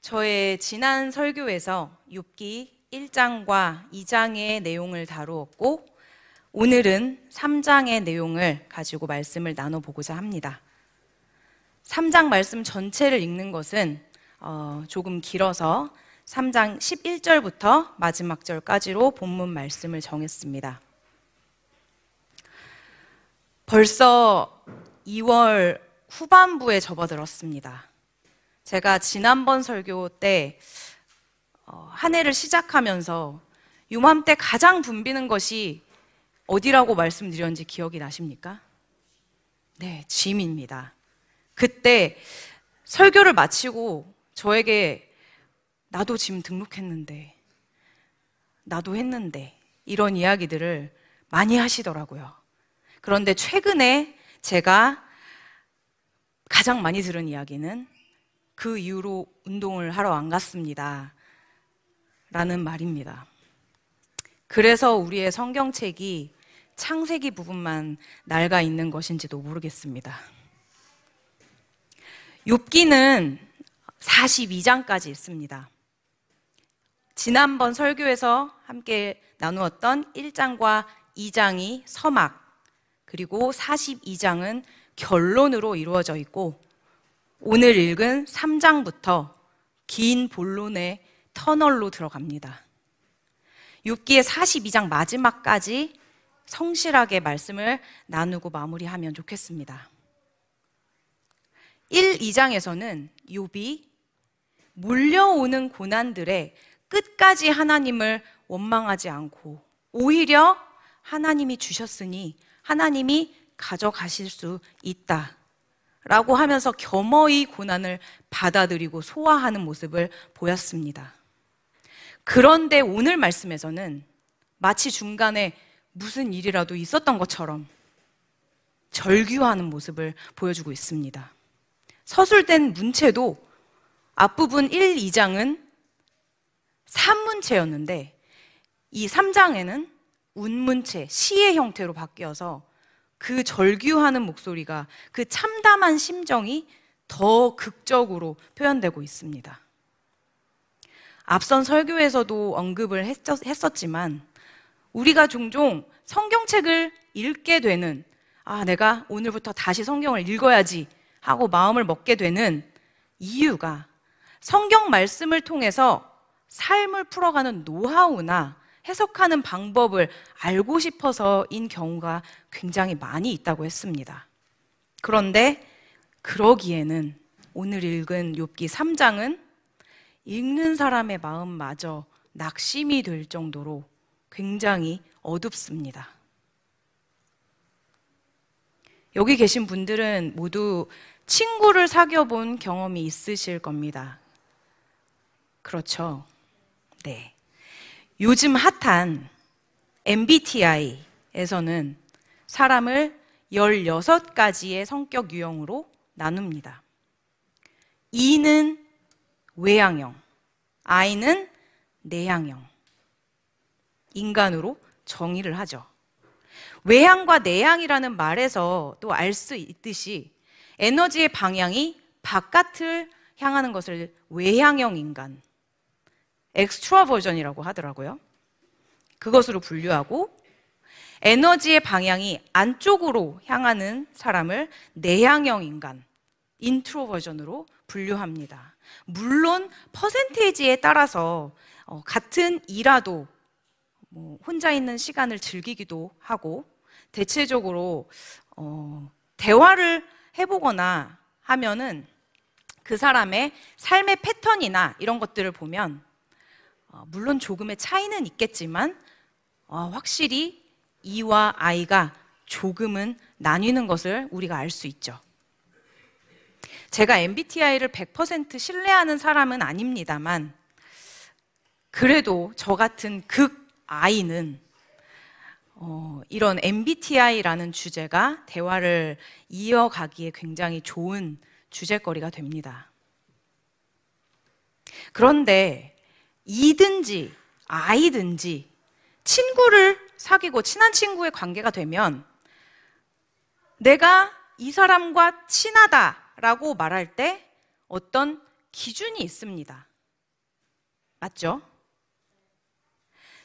저의 지난 설교에서 6기 1장과 2장의 내용을 다루었고 오늘은 3장의 내용을 가지고 말씀을 나눠보고자 합니다. 3장 말씀 전체를 읽는 것은 어, 조금 길어서 3장 11절부터 마지막 절까지로 본문 말씀을 정했습니다. 벌써 2월 후반부에 접어들었습니다. 제가 지난번 설교 때한 어, 해를 시작하면서 유맘때 가장 붐비는 것이 어디라고 말씀드렸는지 기억이 나십니까? 네, 짐입니다. 그때 설교를 마치고 저에게 나도 짐 등록했는데, 나도 했는데, 이런 이야기들을 많이 하시더라고요. 그런데 최근에 제가 가장 많이 들은 이야기는 그 이후로 운동을 하러 안 갔습니다. 라는 말입니다. 그래서 우리의 성경책이 창세기 부분만 낡아 있는 것인지도 모르겠습니다. 욥기는 42장까지 있습니다. 지난번 설교에서 함께 나누었던 1장과 2장이 서막, 그리고 42장은 결론으로 이루어져 있고, 오늘 읽은 3장부터 긴 본론의 터널로 들어갑니다. 6기의 42장 마지막까지 성실하게 말씀을 나누고 마무리하면 좋겠습니다. 1, 2장에서는 욥이 몰려오는 고난들에 끝까지 하나님을 원망하지 않고 오히려 하나님이 주셨으니 하나님이 가져가실 수 있다. 라고 하면서 겸허히 고난을 받아들이고 소화하는 모습을 보였습니다. 그런데 오늘 말씀에서는 마치 중간에 무슨 일이라도 있었던 것처럼 절규하는 모습을 보여주고 있습니다. 서술된 문체도 앞부분 1, 2장은 산문체였는데 이 3장에는 운문체, 시의 형태로 바뀌어서 그 절규하는 목소리가 그 참담한 심정이 더 극적으로 표현되고 있습니다. 앞선 설교에서도 언급을 했었지만 우리가 종종 성경책을 읽게 되는 아, 내가 오늘부터 다시 성경을 읽어야지 하고 마음을 먹게 되는 이유가 성경 말씀을 통해서 삶을 풀어가는 노하우나 해석하는 방법을 알고 싶어서인 경우가 굉장히 많이 있다고 했습니다. 그런데 그러기에는 오늘 읽은 욥기 3장은 읽는 사람의 마음마저 낙심이 될 정도로 굉장히 어둡습니다. 여기 계신 분들은 모두 친구를 사귀어 본 경험이 있으실 겁니다. 그렇죠. 네. 요즘 핫한 MBTI에서는 사람을 16가지의 성격 유형으로 나눕니다. E는 외향형, I는 내향형. 인간으로 정의를 하죠. 외향과 내향이라는 말에서 또 알 수 있듯이 에너지의 방향이 바깥을 향하는 것을 외향형 인간, extroversion이라고 하더라고요. 그것으로 분류하고 에너지의 방향이 안쪽으로 향하는 사람을 내향형 인간, introversion으로 분류합니다. 물론 퍼센테이지에 따라서 어, 같은 I라도 뭐 혼자 있는 시간을 즐기기도 하고 대체적으로 어, 대화를 해보거나 하면은 그 사람의 삶의 패턴이나 이런 것들을 보면 어, 물론 조금의 차이는 있겠지만 어, 확실히 E와 I가 조금은 나뉘는 것을 우리가 알 수 있죠. 제가 MBTI를 100% 신뢰하는 사람은 아닙니다만 그래도 저 같은 극 아이는 어, 이런 MBTI라는 주제가 대화를 이어가기에 굉장히 좋은 주제거리가 됩니다. 그런데 이든지 아이든지 친구를 사귀고 친한 친구의 관계가 되면 내가 이 사람과 친하다라고 말할 때 어떤 기준이 있습니다. 맞죠?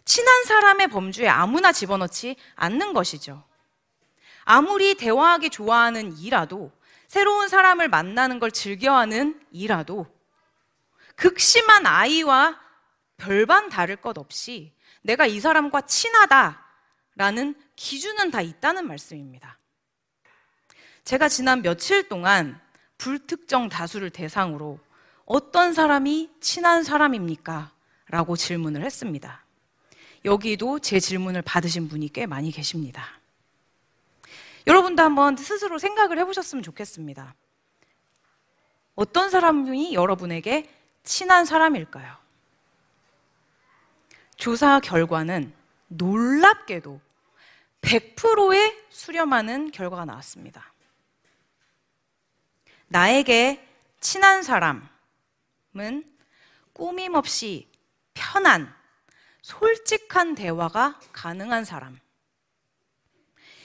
친한 사람의 범주에 아무나 집어넣지 않는 것이죠. 아무리 대화하기 좋아하는 이라도 새로운 사람을 만나는 걸 즐겨하는 이라도 극심한 아이와 별반 다를 것 없이 내가 이 사람과 친하다라는 기준은 다 있다는 말씀입니다. 제가 지난 며칠 동안 불특정 다수를 대상으로 어떤 사람이 친한 사람입니까? 라고 질문을 했습니다. 여기도 제 질문을 받으신 분이 꽤 많이 계십니다. 여러분도 한번 스스로 생각을 해보셨으면 좋겠습니다. 어떤 사람이 여러분에게 친한 사람일까요? 조사 결과는 놀랍게도 100%의 수렴하는 결과가 나왔습니다. 나에게 친한 사람은 꾸밈없이 편한, 솔직한 대화가 가능한 사람.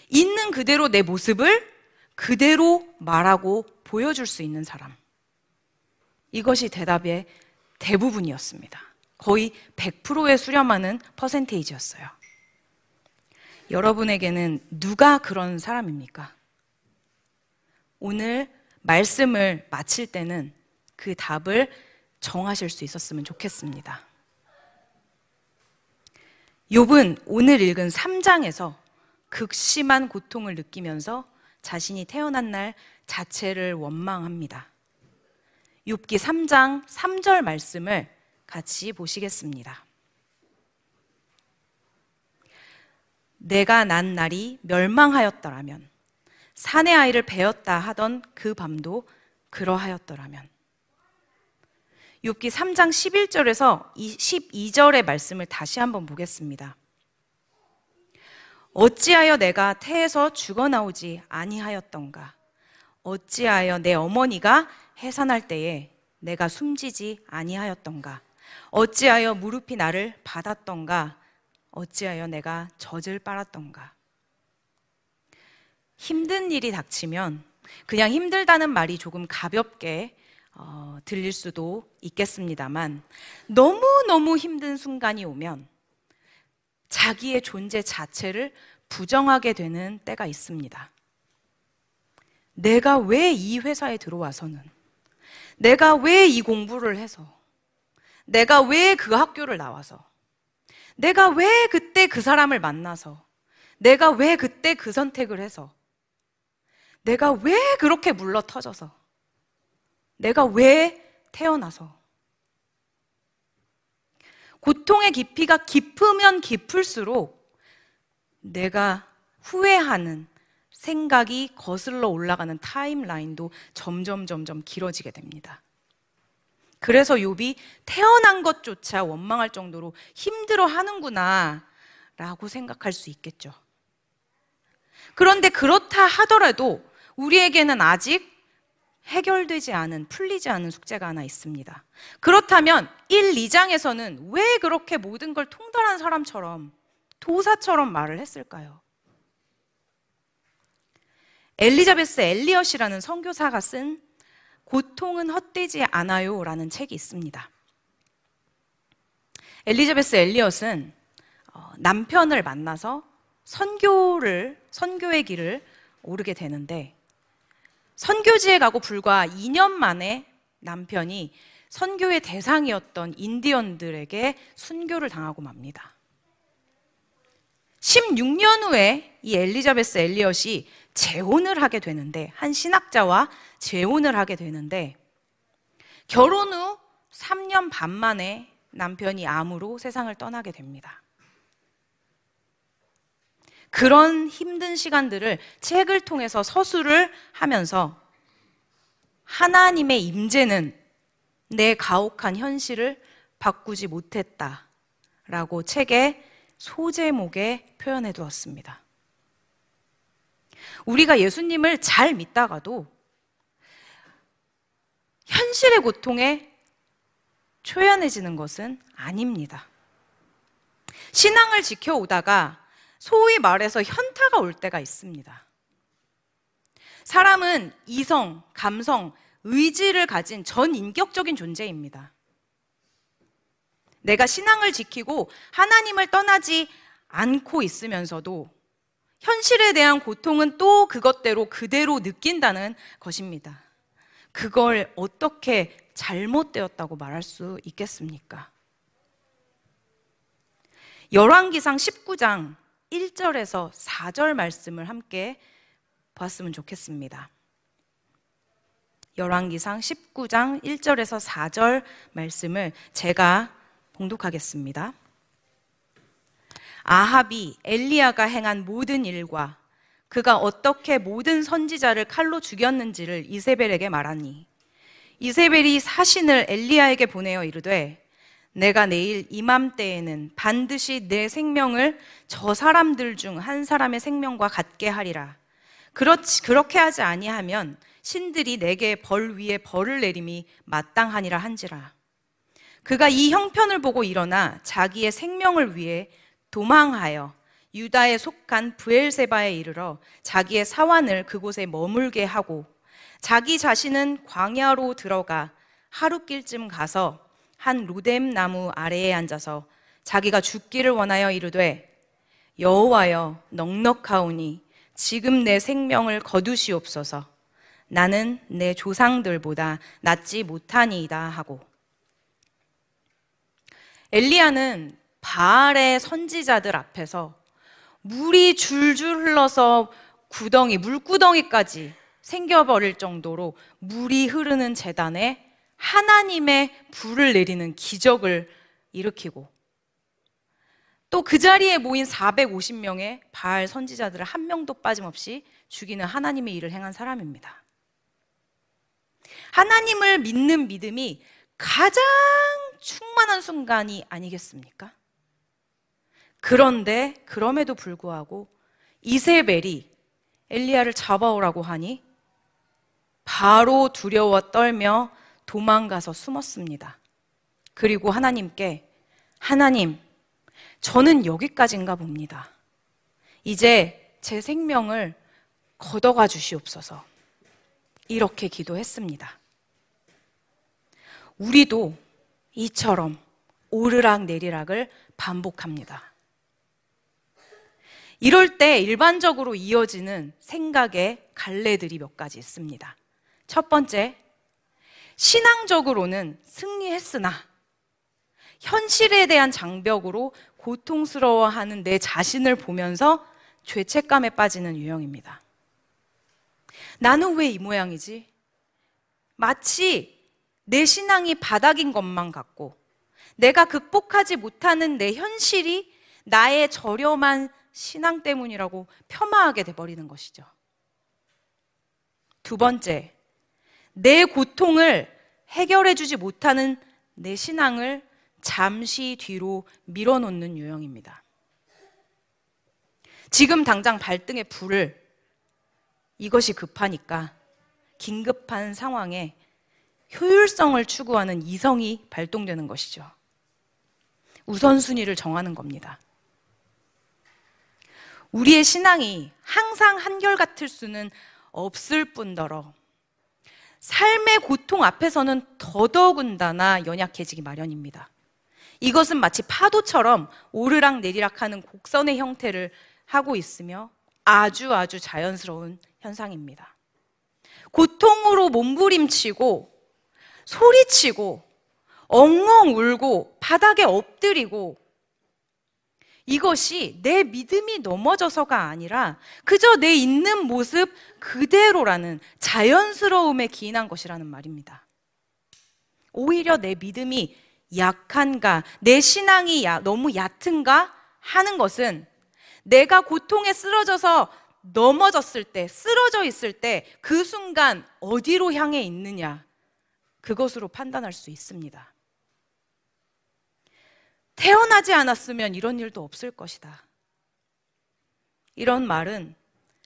있는 그대로 내 모습을 그대로 말하고 보여줄 수 있는 사람. 이것이 대답의 대부분이었습니다. 거의 100%에 수렴하는 퍼센테이지였어요. 여러분에게는 누가 그런 사람입니까? 오늘 말씀을 마칠 때는 그 답을 정하실 수 있었으면 좋겠습니다. 욥은 오늘 읽은 3장에서 극심한 고통을 느끼면서 자신이 태어난 날 자체를 원망합니다. 욥기 3장 3절 말씀을 같이 보시겠습니다. 내가 난 날이 멸망하였더라면 산의 아이를 베었다 하던 그 밤도 그러하였더라면 욥기 3장 11절에서 12절의 말씀을 다시 한번 보겠습니다. 어찌하여 내가 태에서 죽어 나오지 아니하였던가 어찌하여 내 어머니가 해산할 때에 내가 숨지지 아니하였던가 어찌하여 무릎이 나를 받았던가 어찌하여 내가 젖을 빨았던가 힘든 일이 닥치면 그냥 힘들다는 말이 조금 가볍게 어, 들릴 수도 있겠습니다만 너무너무 힘든 순간이 오면 자기의 존재 자체를 부정하게 되는 때가 있습니다. 내가 왜 이 회사에 들어와서는 내가 왜 이 공부를 해서 내가 왜 그 학교를 나와서? 내가 왜 그때 그 사람을 만나서? 내가 왜 그때 그 선택을 해서? 내가 왜 그렇게 물러 터져서? 내가 왜 태어나서? 고통의 깊이가 깊으면 깊을수록 내가 후회하는 생각이 거슬러 올라가는 타임라인도 점점 점점 길어지게 됩니다. 그래서 욥이 태어난 것조차 원망할 정도로 힘들어 하는구나 라고 생각할 수 있겠죠. 그런데 그렇다 하더라도 우리에게는 아직 해결되지 않은, 풀리지 않은 숙제가 하나 있습니다. 그렇다면 1, 2장에서는 왜 그렇게 모든 걸 통달한 사람처럼, 도사처럼 말을 했을까요? 엘리자베스 엘리엇이라는 선교사가 쓴 고통은 헛되지 않아요 라는 책이 있습니다. 엘리자베스 엘리엇은 어, 남편을 만나서 선교를, 선교의 길을 오르게 되는데 선교지에 가고 불과 2년 만에 남편이 선교의 대상이었던 인디언들에게 순교를 당하고 맙니다. 16년 후에 이 엘리자베스 엘리엇이 재혼을 하게 되는데, 한 신학자와 재혼을 하게 되는데, 결혼 후 3년 반 만에 남편이 암으로 세상을 떠나게 됩니다. 그런 힘든 시간들을 책을 통해서 서술을 하면서 하나님의 임재는 내 가혹한 현실을 바꾸지 못했다. 라고 책의 소제목에 표현해 두었습니다. 우리가 예수님을 잘 믿다가도 현실의 고통에 초연해지는 것은 아닙니다. 신앙을 지켜오다가 소위 말해서 현타가 올 때가 있습니다. 사람은 이성, 감성, 의지를 가진 전 인격적인 존재입니다. 내가 신앙을 지키고 하나님을 떠나지 않고 있으면서도 현실에 대한 고통은 또 그것대로 그대로 느낀다는 것입니다. 그걸 어떻게 잘못되었다고 말할 수 있겠습니까? 열왕기상 19장 1절에서 4절 말씀을 함께 봤으면 좋겠습니다. 열왕기상 19장 1절에서 4절 말씀을 제가 봉독하겠습니다. 아합이 엘리야가 행한 모든 일과 그가 어떻게 모든 선지자를 칼로 죽였는지를 이세벨에게 말하니 이세벨이 사신을 엘리야에게 보내어 이르되 내가 내일 이맘때에는 반드시 내 생명을 저 사람들 중 한 사람의 생명과 같게 하리라. 그렇지 그렇게 하지 아니하면 신들이 내게 벌 위에 벌을 내림이 마땅하니라 한지라. 그가 이 형편을 보고 일어나 자기의 생명을 위해 도망하여 유다에 속한 부엘세바에 이르러 자기의 사환을 그곳에 머물게 하고 자기 자신은 광야로 들어가 하룻길쯤 가서 한 로뎀 나무 아래에 앉아서 자기가 죽기를 원하여 이르되 여호와여 넉넉하오니 지금 내 생명을 거두시옵소서. 나는 내 조상들보다 낫지 못하니이다 하고. 엘리야는 바알의 선지자들 앞에서 물이 줄줄 흘러서 구덩이, 물구덩이까지 생겨버릴 정도로 물이 흐르는 재단에 하나님의 불을 내리는 기적을 일으키고 또 그 자리에 모인 450명의 바알 선지자들을 한 명도 빠짐없이 죽이는 하나님의 일을 행한 사람입니다. 하나님을 믿는 믿음이 가장 충만한 순간이 아니겠습니까? 그런데 그럼에도 불구하고 이세벨이 엘리야를 잡아오라고 하니 바로 두려워 떨며 도망가서 숨었습니다. 그리고 하나님께 하나님, 저는 여기까지인가 봅니다. 이제 제 생명을 걷어가 주시옵소서. 이렇게 기도했습니다. 우리도 이처럼 오르락 내리락을 반복합니다. 이럴 때 일반적으로 이어지는 생각의 갈래들이 몇 가지 있습니다. 첫 번째, 신앙적으로는 승리했으나 현실에 대한 장벽으로 고통스러워하는 내 자신을 보면서 죄책감에 빠지는 유형입니다. 나는 왜 이 모양이지? 마치 내 신앙이 바닥인 것만 같고 내가 극복하지 못하는 내 현실이 나의 저렴한 신앙 때문이라고 폄하하게 돼버리는 것이죠. 두 번째, 내 고통을 해결해주지 못하는 내 신앙을 잠시 뒤로 밀어놓는 유형입니다. 지금 당장 발등에 불을 이것이 급하니까 긴급한 상황에 효율성을 추구하는 이성이 발동되는 것이죠. 우선순위를 정하는 겁니다. 우리의 신앙이 항상 한결같을 수는 없을 뿐더러 삶의 고통 앞에서는 더더군다나 연약해지기 마련입니다. 이것은 마치 파도처럼 오르락 내리락 하는 곡선의 형태를 하고 있으며 아주 아주 자연스러운 현상입니다. 고통으로 몸부림치고 소리치고 엉엉 울고 바닥에 엎드리고 이것이 내 믿음이 넘어져서가 아니라 그저 내 있는 모습 그대로라는 자연스러움에 기인한 것이라는 말입니다. 오히려 내 믿음이 약한가, 내 신앙이 야, 너무 얕은가 하는 것은 내가 고통에 쓰러져서 넘어졌을 때, 쓰러져 있을 때 그 순간 어디로 향해 있느냐, 그것으로 판단할 수 있습니다. 태어나지 않았으면 이런 일도 없을 것이다. 이런 말은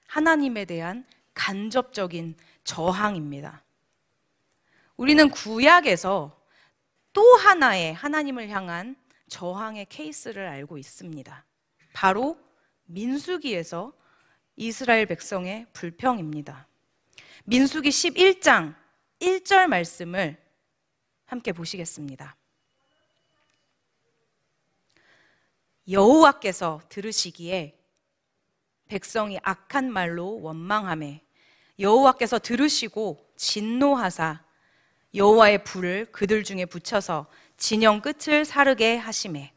하나님에 대한 간접적인 저항입니다. 우리는 구약에서 또 하나의 하나님을 향한 저항의 케이스를 알고 있습니다. 바로 민수기에서 이스라엘 백성의 불평입니다. 민수기 11장 1절 말씀을 함께 보시겠습니다. 여호와께서 들으시기에 백성이 악한 말로 원망함에 여호와께서 들으시고 진노하사 여호와의 불을 그들 중에 붙여서 진영 끝을 사르게 하심에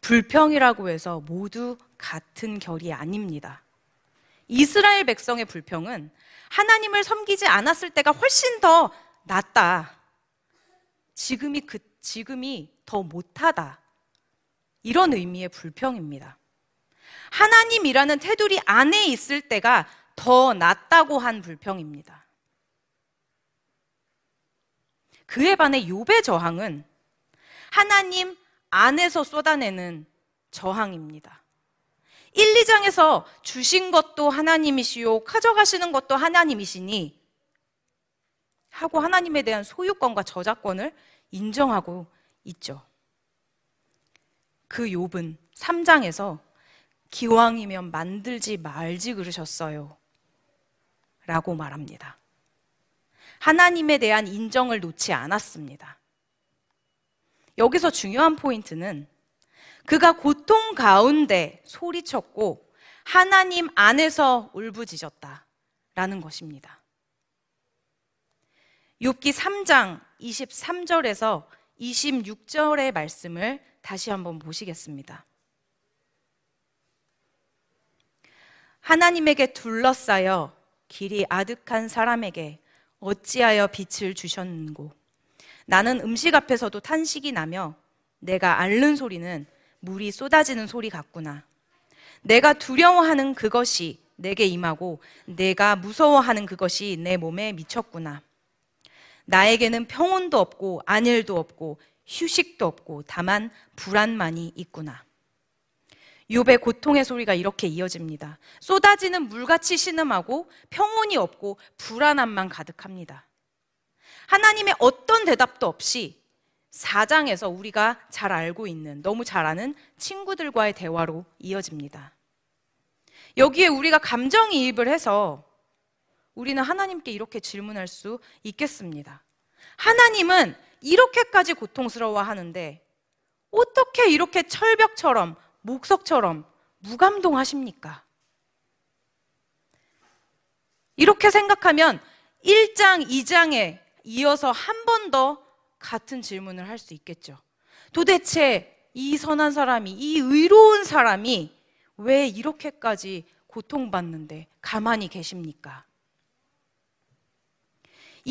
불평이라고 해서 모두 같은 결이 아닙니다. 이스라엘 백성의 불평은 하나님을 섬기지 않았을 때가 훨씬 더 낫다. 지금이 그 지금이 더 못하다. 이런 의미의 불평입니다. 하나님이라는 테두리 안에 있을 때가 더 낫다고 한 불평입니다. 그에 반해 욥의 저항은 하나님 안에서 쏟아내는 저항입니다. 1, 2장에서 주신 것도 하나님이시요, 가져가시는 것도 하나님이시니, 하고 하나님에 대한 소유권과 저작권을 인정하고 있죠. 그 욥은 3장에서 기왕이면 만들지 말지 그러셨어요. 라고 말합니다. 하나님에 대한 인정을 놓지 않았습니다. 여기서 중요한 포인트는 그가 고통 가운데 소리쳤고 하나님 안에서 울부짖었다. 라는 것입니다. 욥기 3장 23절에서 26절의 말씀을 다시 한번 보시겠습니다. 하나님에게 둘러싸여 길이 아득한 사람에게 어찌하여 빛을 주셨는고 나는 음식 앞에서도 탄식이 나며 내가 앓는 소리는 물이 쏟아지는 소리 같구나. 내가 두려워하는 그것이 내게 임하고 내가 무서워하는 그것이 내 몸에 미쳤구나. 나에게는 평온도 없고 안일도 없고 휴식도 없고 다만 불안만이 있구나. 욥의 고통의 소리가 이렇게 이어집니다. 쏟아지는 물같이 신음하고 평온이 없고 불안함만 가득합니다. 하나님의 어떤 대답도 없이 4장에서 우리가 잘 알고 있는, 너무 잘 아는 친구들과의 대화로 이어집니다. 여기에 우리가 감정이입을 해서 우리는 하나님께 이렇게 질문할 수 있겠습니다. 하나님은 이렇게까지 고통스러워 하는데 어떻게 이렇게 철벽처럼 목석처럼 무감동하십니까? 이렇게 생각하면 1장, 2장에 이어서 한 번 더 같은 질문을 할 수 있겠죠. 도대체 이 선한 사람이, 이 의로운 사람이 왜 이렇게까지 고통받는데 가만히 계십니까?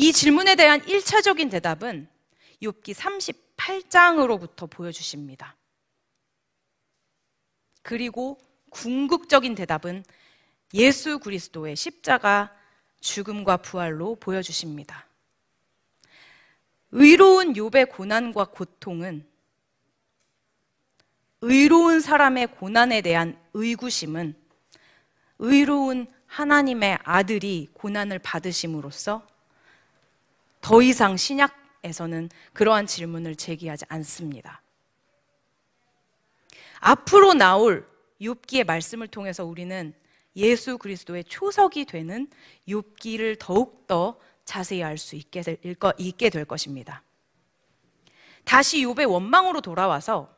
이 질문에 대한 1차적인 대답은 욥기 38장으로부터 보여주십니다. 그리고 궁극적인 대답은 예수 그리스도의 십자가 죽음과 부활로 보여주십니다. 의로운 욥의 고난과 고통은 의로운 사람의 고난에 대한 의구심은 의로운 하나님의 아들이 고난을 받으심으로써 더 이상 신약에서는 그러한 질문을 제기하지 않습니다. 앞으로 나올 욥기의 말씀을 통해서 우리는 예수 그리스도의 초석이 되는 욥기를 더욱 더 자세히 알 수 있게, 있게 될 것입니다. 다시 욥의 원망으로 돌아와서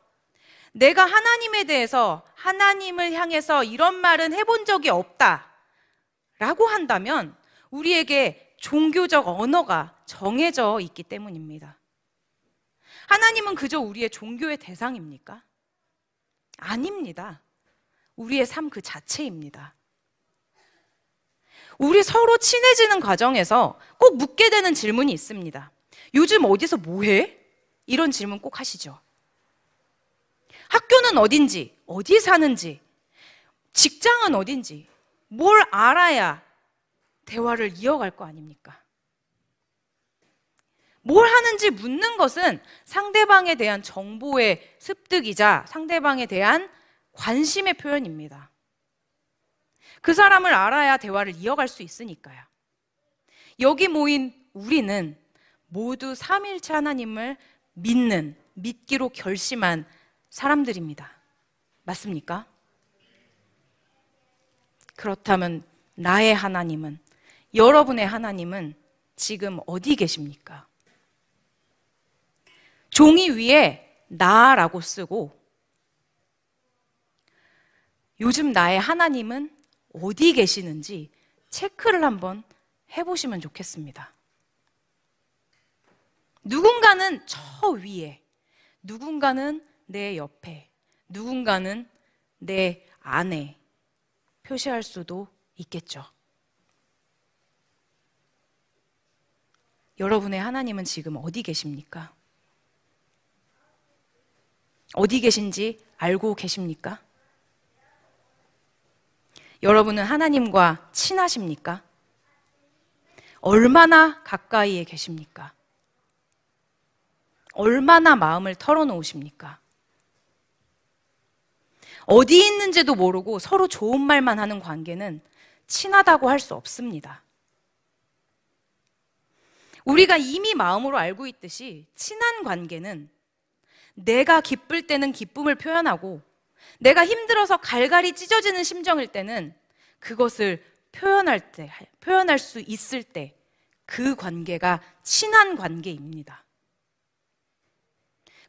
내가 하나님에 대해서 하나님을 향해서 이런 말은 해본 적이 없다. 라고 한다면 우리에게 종교적 언어가 정해져 있기 때문입니다. 하나님은 그저 우리의 종교의 대상입니까? 아닙니다. 우리의 삶 그 자체입니다. 우리 서로 친해지는 과정에서 꼭 묻게 되는 질문이 있습니다. 요즘 어디서 뭐해? 이런 질문 꼭 하시죠. 학교는 어딘지, 어디 사는지, 직장은 어딘지, 뭘 알아야 대화를 이어갈 거 아닙니까? 뭘 하는지 묻는 것은 상대방에 대한 정보의 습득이자 상대방에 대한 관심의 표현입니다. 그 사람을 알아야 대화를 이어갈 수 있으니까요. 여기 모인 우리는 모두 삼일체 하나님을 믿는, 믿기로 결심한 사람들입니다. 맞습니까? 그렇다면 나의 하나님은, 여러분의 하나님은 지금 어디 계십니까? 종이 위에 나라고 쓰고 요즘 나의 하나님은 어디 계시는지 체크를 한번 해보시면 좋겠습니다. 누군가는 저 위에, 누군가는 내 옆에, 누군가는 내 안에 표시할 수도 있겠죠. 여러분의 하나님은 지금 어디 계십니까? 어디 계신지 알고 계십니까? 여러분은 하나님과 친하십니까? 얼마나 가까이에 계십니까? 얼마나 마음을 털어놓으십니까? 어디 있는지도 모르고 서로 좋은 말만 하는 관계는 친하다고 할 수 없습니다. 우리가 이미 마음으로 알고 있듯이 친한 관계는 내가 기쁠 때는 기쁨을 표현하고 내가 힘들어서 갈갈이 찢어지는 심정일 때는 그것을 표현할 때, 표현할 수 있을 때 그 관계가 친한 관계입니다.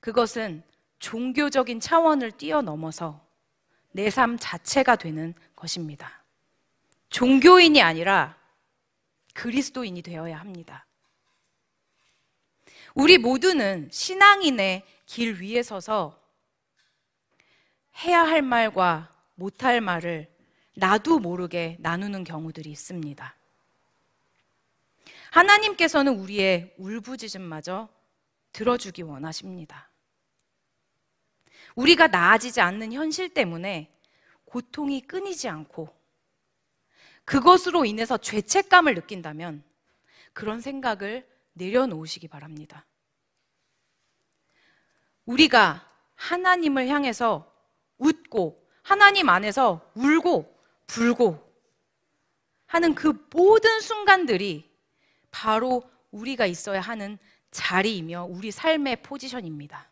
그것은 종교적인 차원을 뛰어넘어서 내 삶 자체가 되는 것입니다. 종교인이 아니라 그리스도인이 되어야 합니다. 우리 모두는 신앙인의 길 위에 서서 해야 할 말과 못할 말을 나도 모르게 나누는 경우들이 있습니다. 하나님께서는 우리의 울부짖음마저 들어주기 원하십니다. 우리가 나아지지 않는 현실 때문에 고통이 끊이지 않고 그것으로 인해서 죄책감을 느낀다면 그런 생각을 내려놓으시기 바랍니다. 우리가 하나님을 향해서 웃고 하나님 안에서 울고 불고 하는 그 모든 순간들이 바로 우리가 있어야 하는 자리이며 우리 삶의 포지션입니다.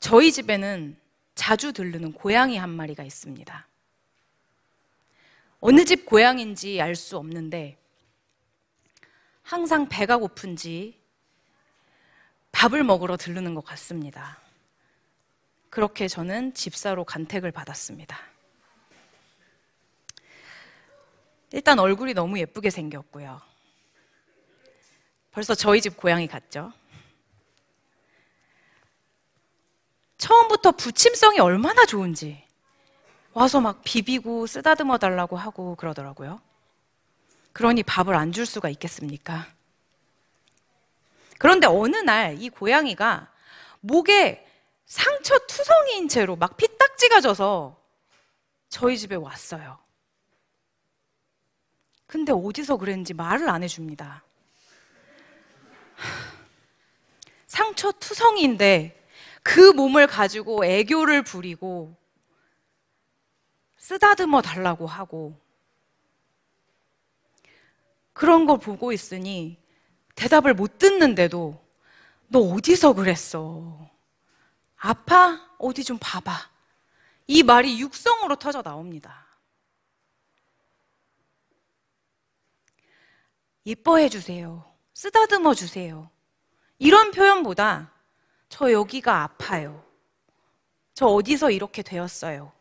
저희 집에는 자주 들르는 고양이 한 마리가 있습니다. 어느 집 고양인지 알 수 없는데 항상 배가 고픈지 밥을 먹으러 들르는 것 같습니다. 그렇게 저는 집사로 간택을 받았습니다. 일단 얼굴이 너무 예쁘게 생겼고요. 벌써 저희 집 고양이 같죠? 처음부터 부침성이 얼마나 좋은지 와서 막 비비고 쓰다듬어 달라고 하고 그러더라고요. 그러니 밥을 안 줄 수가 있겠습니까? 그런데 어느 날 이 고양이가 목에 상처 투성이인 채로 막 피딱지가 져서 저희 집에 왔어요. 근데 어디서 그랬는지 말을 안 해줍니다. 상처 투성이인데 그 몸을 가지고 애교를 부리고 쓰다듬어 달라고 하고 그런 걸 보고 있으니 대답을 못 듣는데도 너 어디서 그랬어? 아파? 어디 좀 봐봐. 이 말이 육성으로 터져 나옵니다. 예뻐해 주세요. 쓰다듬어 주세요. 이런 표현보다 저 여기가 아파요. 저 어디서 이렇게 되었어요.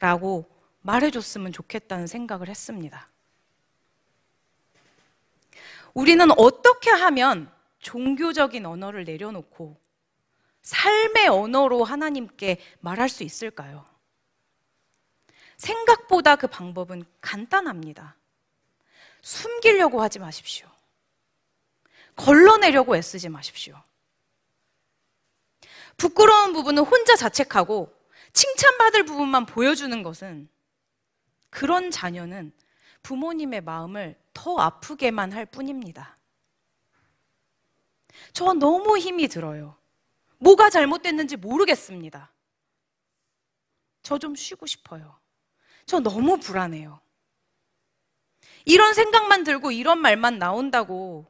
라고 말해줬으면 좋겠다는 생각을 했습니다. 우리는 어떻게 하면 종교적인 언어를 내려놓고 삶의 언어로 하나님께 말할 수 있을까요? 생각보다 그 방법은 간단합니다. 숨기려고 하지 마십시오. 걸러내려고 애쓰지 마십시오. 부끄러운 부분은 혼자 자책하고 칭찬받을 부분만 보여주는 것은 그런 자녀는 부모님의 마음을 더 아프게만 할 뿐입니다. 저 너무 힘이 들어요. 뭐가 잘못됐는지 모르겠습니다. 저 좀 쉬고 싶어요. 저 너무 불안해요. 이런 생각만 들고 이런 말만 나온다고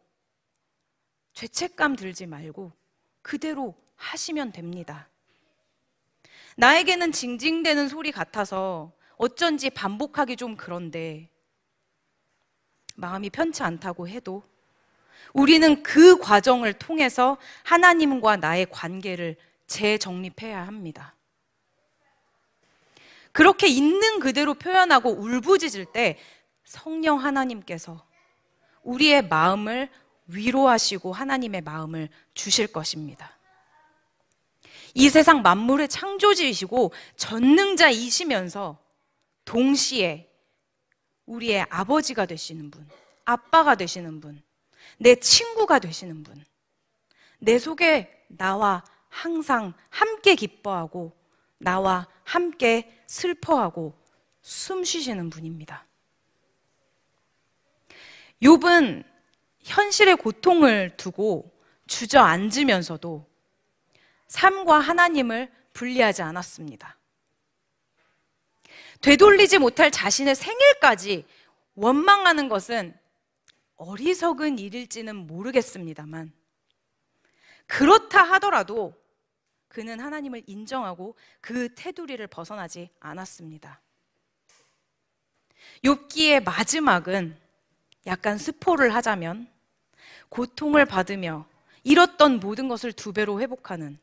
죄책감 들지 말고 그대로 하시면 됩니다. 나에게는 징징대는 소리 같아서 어쩐지 반복하기 좀 그런데 마음이 편치 않다고 해도 우리는 그 과정을 통해서 하나님과 나의 관계를 재정립해야 합니다. 그렇게 있는 그대로 표현하고 울부짖을 때 성령 하나님께서 우리의 마음을 위로하시고 하나님의 마음을 주실 것입니다. 이 세상 만물의 창조주이시고 전능자이시면서 동시에 우리의 아버지가 되시는 분, 아빠가 되시는 분, 내 친구가 되시는 분, 내 속에 나와 항상 함께 기뻐하고 나와 함께 슬퍼하고 숨 쉬시는 분입니다. 욥은 현실의 고통을 두고 주저앉으면서도 삶과 하나님을 분리하지 않았습니다. 되돌리지 못할 자신의 생일까지 원망하는 것은 어리석은 일일지는 모르겠습니다만 그렇다 하더라도 그는 하나님을 인정하고 그 테두리를 벗어나지 않았습니다. 욥기의 마지막은 약간 스포를 하자면 고통을 받으며 잃었던 모든 것을 두 배로 회복하는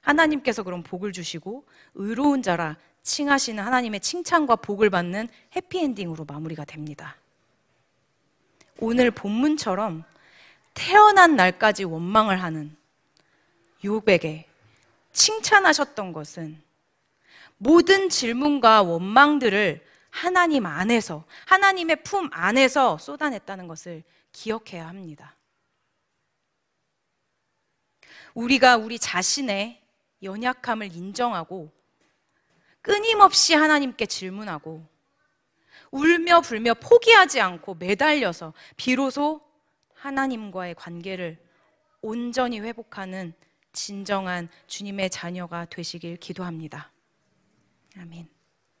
하나님께서 그런 복을 주시고 의로운 자라 칭하시는 하나님의 칭찬과 복을 받는 해피엔딩으로 마무리가 됩니다. 오늘 본문처럼 태어난 날까지 원망을 하는 욥에게 칭찬하셨던 것은 모든 질문과 원망들을 하나님 안에서, 하나님의 품 안에서 쏟아냈다는 것을 기억해야 합니다. 우리가 우리 자신의 연약함을 인정하고 끊임없이 하나님께 질문하고 울며 불며 포기하지 않고 매달려서 비로소 하나님과의 관계를 온전히 회복하는 진정한 주님의 자녀가 되시길 기도합니다. 아멘.